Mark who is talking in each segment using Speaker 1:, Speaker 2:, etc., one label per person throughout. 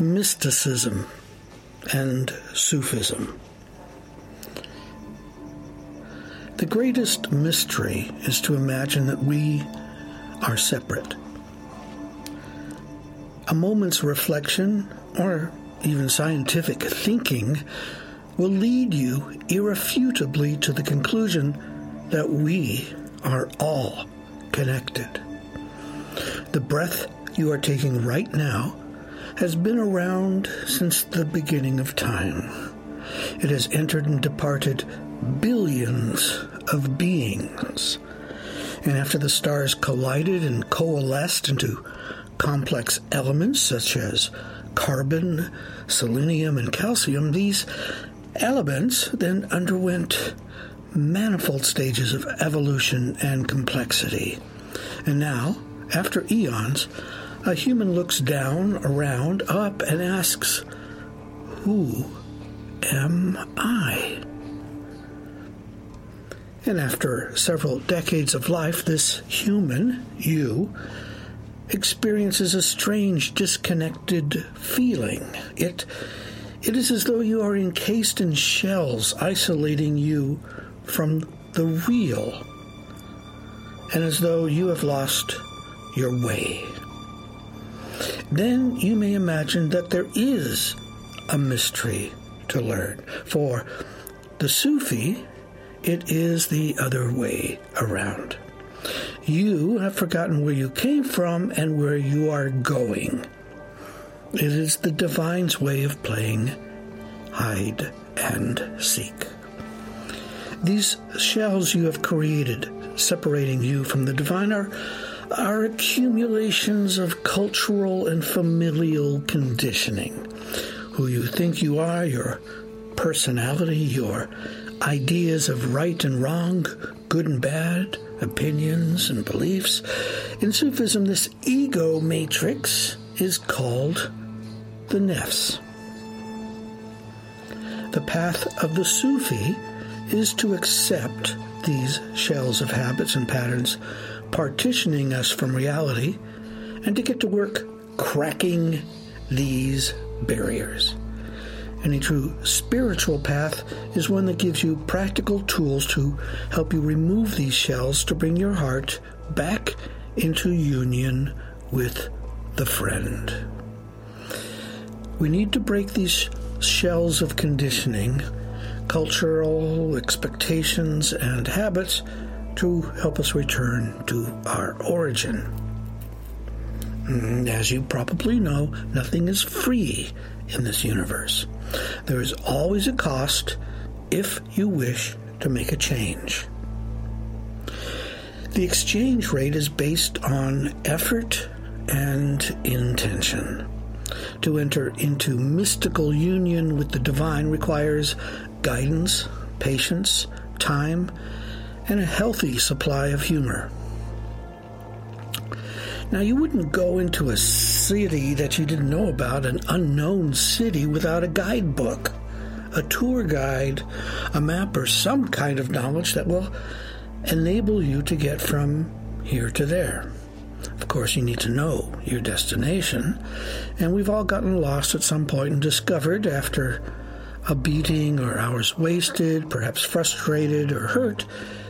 Speaker 1: mysticism and Sufism. The greatest mystery is to imagine that we are separate. A moment's reflection, or even scientific thinking, will lead you irrefutably to the conclusion that we are all connected. The breath you are taking right now has been around since the beginning of time. It has entered and departed billions of beings. And after the stars collided and coalesced into complex elements such as carbon, selenium, and calcium, these elements then underwent manifold stages of evolution and complexity. And now, after eons, a human looks down, around, up, and asks, Who am I? And after several decades of life, this human, you, experiences a strange, disconnected feeling. It, it is as though you are encased in shells, isolating you from the real, and as though you have lost your way. Then you may imagine that there is a mystery to learn. For the Sufi, it is the other way around. You have forgotten where you came from and where you are going. It is the divine's way of playing hide and seek. These shells you have created, separating you from the divine, are, are accumulations of cultural and familial conditioning. Who you think you are, your personality, your ideas of right and wrong, good and bad, opinions and beliefs. In Sufism, this ego matrix is called the nefs. The path of the Sufi is to accept these shells of habits and patterns, partitioning us from reality, and to get to work cracking these barriers. Any true spiritual path is one that gives you practical tools to help you remove these shells to bring your heart back into union with the friend. We need to break these shells of conditioning, cultural expectations, and habits to help us return to our origin. Mm, as you probably know, nothing is free in this universe. There is always a cost if you wish to make a change. The exchange rate is based on effort and intention. To enter into mystical union with the divine requires guidance, patience, time, and a healthy supply of humor. Now, you wouldn't go into a city that you didn't know about, an unknown city, without a guidebook, a tour guide, a map, or some kind of knowledge that will enable you to get from here to there. Of course, you need to know your destination, and we've all gotten lost at some point and discovered after a beating or hours wasted, perhaps frustrated or hurt,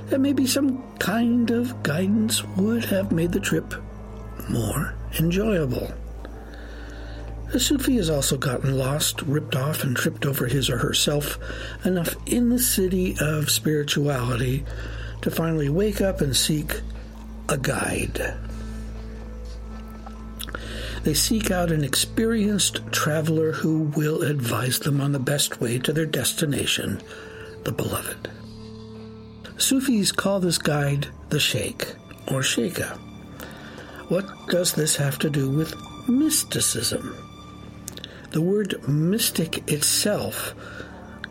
Speaker 1: that maybe some kind of guidance would have made the trip more enjoyable. The Sufi has also gotten lost, ripped off, and tripped over his or herself enough in the city of spirituality to finally wake up and seek a guide. They seek out an experienced traveler who will advise them on the best way to their destination, the beloved. Sufis call this guide the Sheikh or Sheikha. What does this have to do with mysticism? The word mystic itself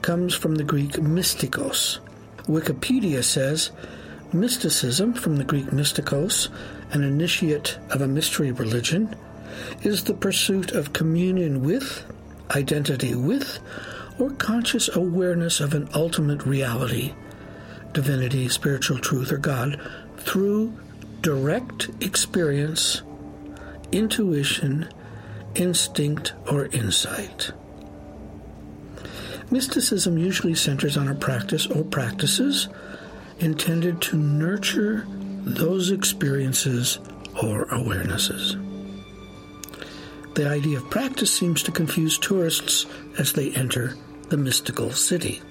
Speaker 1: comes from the Greek mystikos. Wikipedia says mysticism, from the Greek mystikos, an initiate of a mystery religion, is the pursuit of communion with, identity with, or conscious awareness of an ultimate reality, divinity, spiritual truth, or God through direct experience, intuition, instinct, or insight. Mysticism usually centers on a practice or practices intended to nurture those experiences or awarenesses. The idea of practice seems to confuse tourists as they enter the mystical city.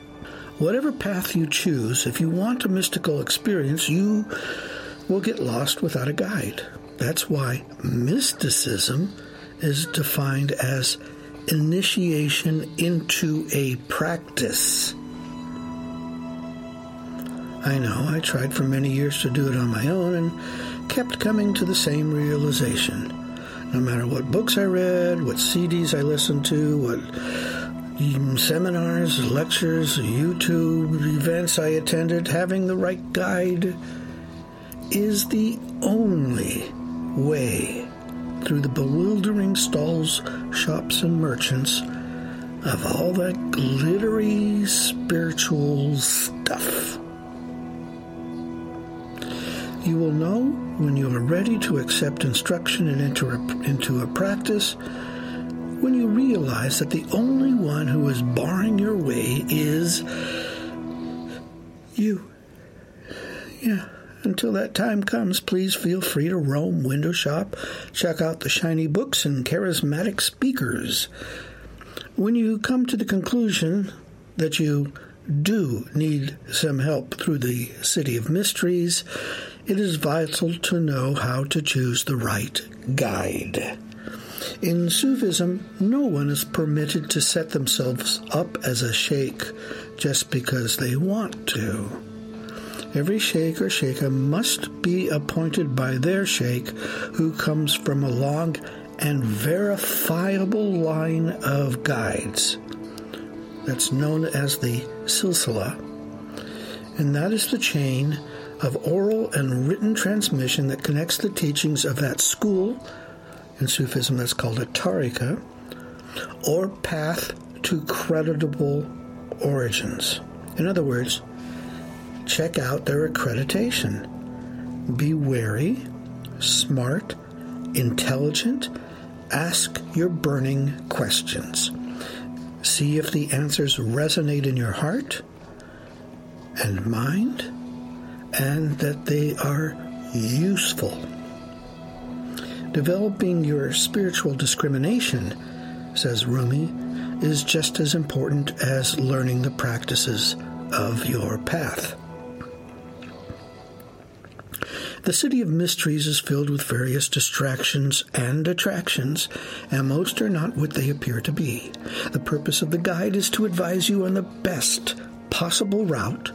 Speaker 1: Whatever path you choose, if you want a mystical experience, you will get lost without a guide. That's why mysticism is defined as initiation into a practice. I know, I tried for many years to do it on my own and kept coming to the same realization. No matter what books I read, what CDs I listened to, what seminars, lectures, YouTube events I attended, having the right guide is the only way through the bewildering stalls, shops, and merchants of all that glittery spiritual stuff. You will know when you are ready to accept instruction and enter into a practice realize that the only one who is barring your way is you. Yeah. Until that time comes, please feel free to roam, window shop, check out the shiny books and charismatic speakers. When you come to the conclusion that you do need some help through the City of Mysteries, it is vital to know how to choose the right guide. In Sufism, no one is permitted to set themselves up as a sheikh just because they want to. Every sheikh or sheikha must be appointed by their sheikh, who comes from a long and verifiable line of guides. That's known as the silsila. And that is the chain of oral and written transmission that connects the teachings of that school, in Sufism that's called a tariqa, or path to creditable origins. In other words, check out their accreditation. Be wary, smart, intelligent, ask your burning questions. See if the answers resonate in your heart and mind and that they are useful. Developing your spiritual discrimination, says Rumi, is just as important as learning the practices of your path. The City of Mysteries is filled with various distractions and attractions, and most are not what they appear to be. The purpose of the guide is to advise you on the best possible route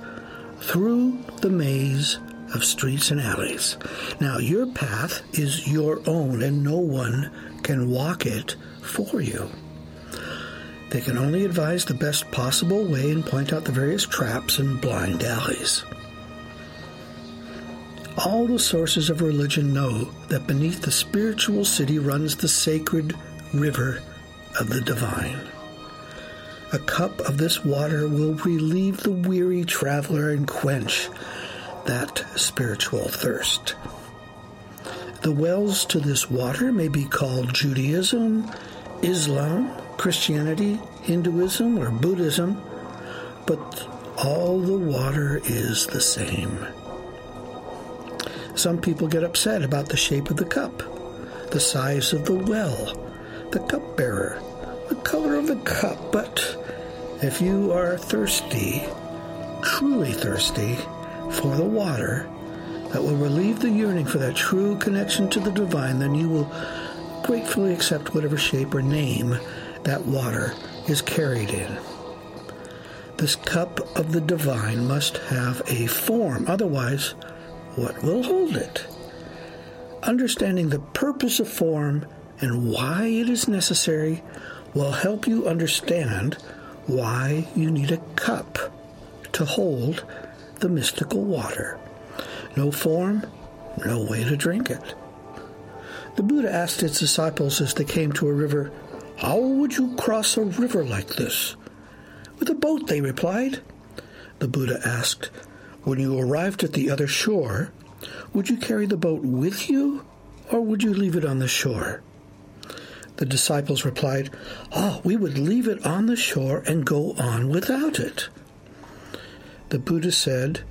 Speaker 1: through the maze of streets and alleys. Now, your path is your own, and no one can walk it for you. They can only advise the best possible way and point out the various traps and blind alleys. All the sources of religion know that beneath the spiritual city runs the sacred river of the divine. A cup of this water will relieve the weary traveler and quench that spiritual thirst. The wells to this water may be called Judaism, Islam, Christianity, Hinduism, or Buddhism, but all the water is the same. Some people get upset about the shape of the cup, the size of the well, the cupbearer, the color of the cup, but if you are thirsty, truly thirsty, for the water that will relieve the yearning for that true connection to the divine, then you will gratefully accept whatever shape or name that water is carried in. This cup of the divine must have a form, otherwise, what will hold it. Understanding the purpose of form and why it is necessary will help you understand why you need a cup to hold the mystical water. No form, no way to drink it. The Buddha asked his disciples as they came to a river, How would you cross a river like this? With a boat, they replied. The Buddha asked, when you arrived at the other shore, would you carry the boat with you or would you leave it on the shore? The disciples replied, Oh, we would leave it on the shore and go on without it. The Buddha said,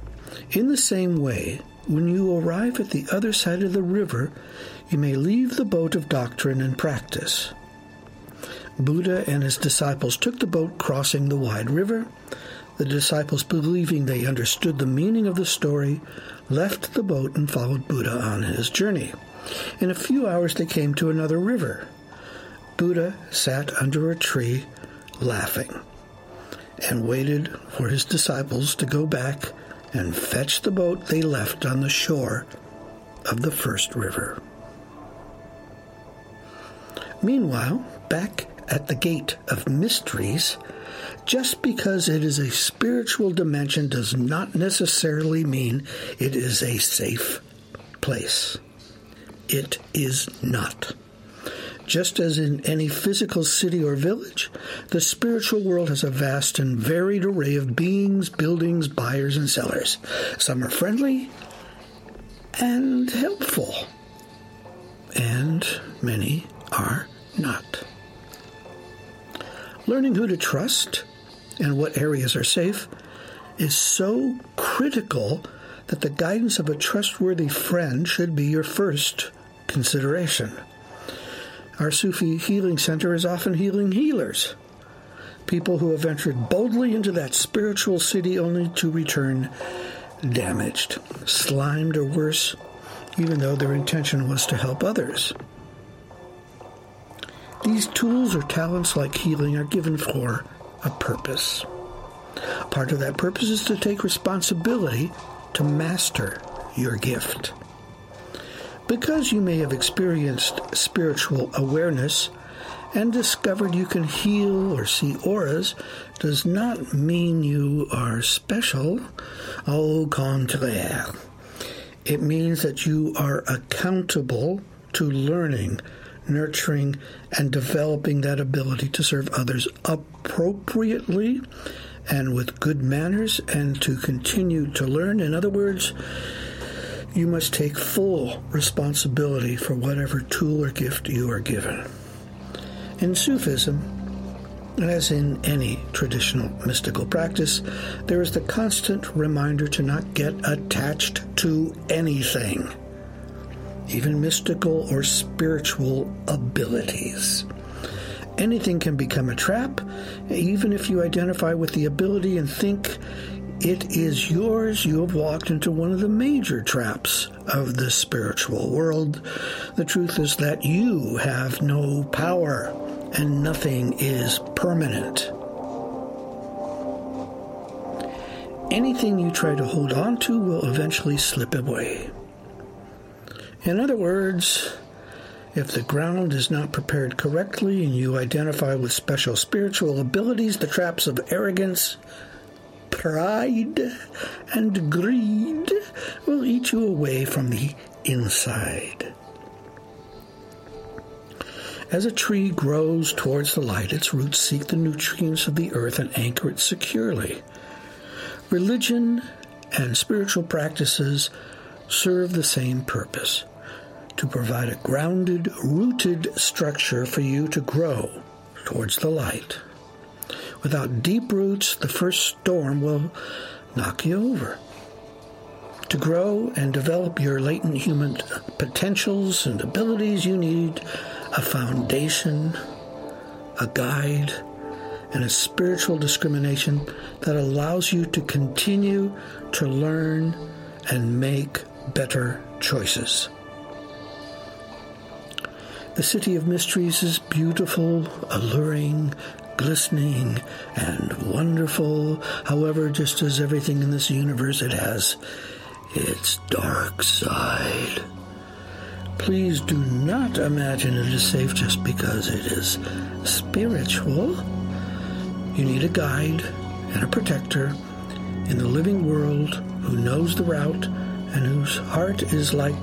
Speaker 1: In the same way, when you arrive at the other side of the river, you may leave the boat of doctrine and practice. Buddha and his disciples took the boat crossing the wide river. The disciples, believing they understood the meaning of the story, left the boat and followed Buddha on his journey. In a few hours, they came to another river. Buddha sat under a tree, laughing, and waited for his disciples to go back and fetch the boat they left on the shore of the first river. Meanwhile, back at the gate of mysteries, just because it is a spiritual dimension does not necessarily mean it is a safe place. It is not. Just as in any physical city or village, the spiritual world has a vast and varied array of beings, buildings, buyers, and sellers. Some are friendly and helpful, and many are not. Learning who to trust and what areas are safe is so critical that the guidance of a trustworthy friend should be your first consideration. Our Sufi healing center is often healing healers, people who have ventured boldly into that spiritual city only to return damaged, slimed, or worse, even though their intention was to help others. These tools or talents like healing are given for a purpose. Part of that purpose is to take responsibility to master your gift. Because you may have experienced spiritual awareness and discovered you can heal or see auras does not mean you are special. Oh, Au contraire. It means that you are accountable to learning, nurturing, and developing that ability to serve others appropriately and with good manners and to continue to learn. In other words, you must take full responsibility for whatever tool or gift you are given. In Sufism, as in any traditional mystical practice, there is the constant reminder to not get attached to anything, even mystical or spiritual abilities. Anything can become a trap, even if you identify with the ability and think it is yours. You have walked into one of the major traps of the spiritual world. The truth is that you have no power and nothing is permanent. Anything you try to hold on to will eventually slip away. In other words, if the ground is not prepared correctly and you identify with special spiritual abilities, the traps of arrogance, pride and greed will eat you away from the inside. As a tree grows towards the light, its roots seek the nutrients of the earth and anchor it securely. Religion and spiritual practices serve the same purpose to provide a grounded, rooted structure for you to grow towards the light. Without deep roots, the first storm will knock you over. To grow and develop your latent human potentials and abilities, you need a foundation, a guide, and a spiritual discrimination that allows you to continue to learn and make better choices. The City of Mysteries is beautiful, alluring, glistening and wonderful. However, just as everything in this universe, it has its dark side. Please do not imagine it is safe just because it is spiritual. You need a guide and a protector in the living world who knows the route and whose heart is like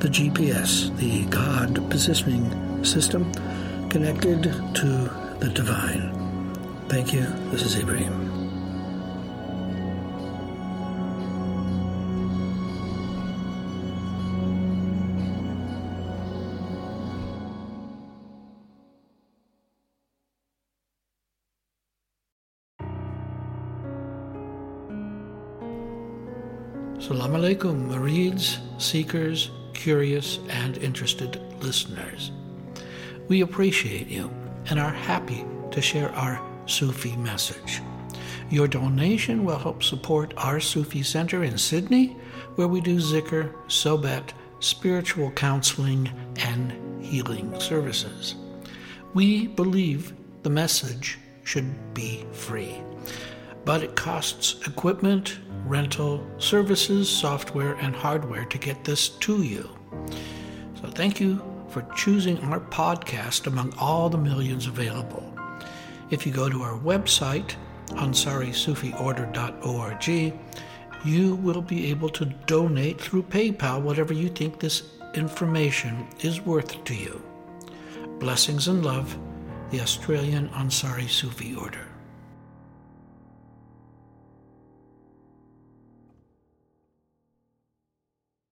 Speaker 1: the GPS, the God positioning system, connected to the divine. Thank you. This is Ibrahim. Assalamu alaikum, Murids, seekers, curious, and interested listeners. We appreciate you and are happy to share our Sufi message. Your donation will help support our Sufi Center in Sydney, where we do zikr, sohbet, spiritual counseling, and healing services. We believe the message should be free, but it costs equipment, rental, services, software, and hardware to get this to you. So thank you for choosing our podcast among all the millions available. If you go to our website, AnsariSufiOrder.org, you will be able to donate through PayPal whatever you think this information is worth to you. Blessings and love, the Australian Ansari Sufi Order.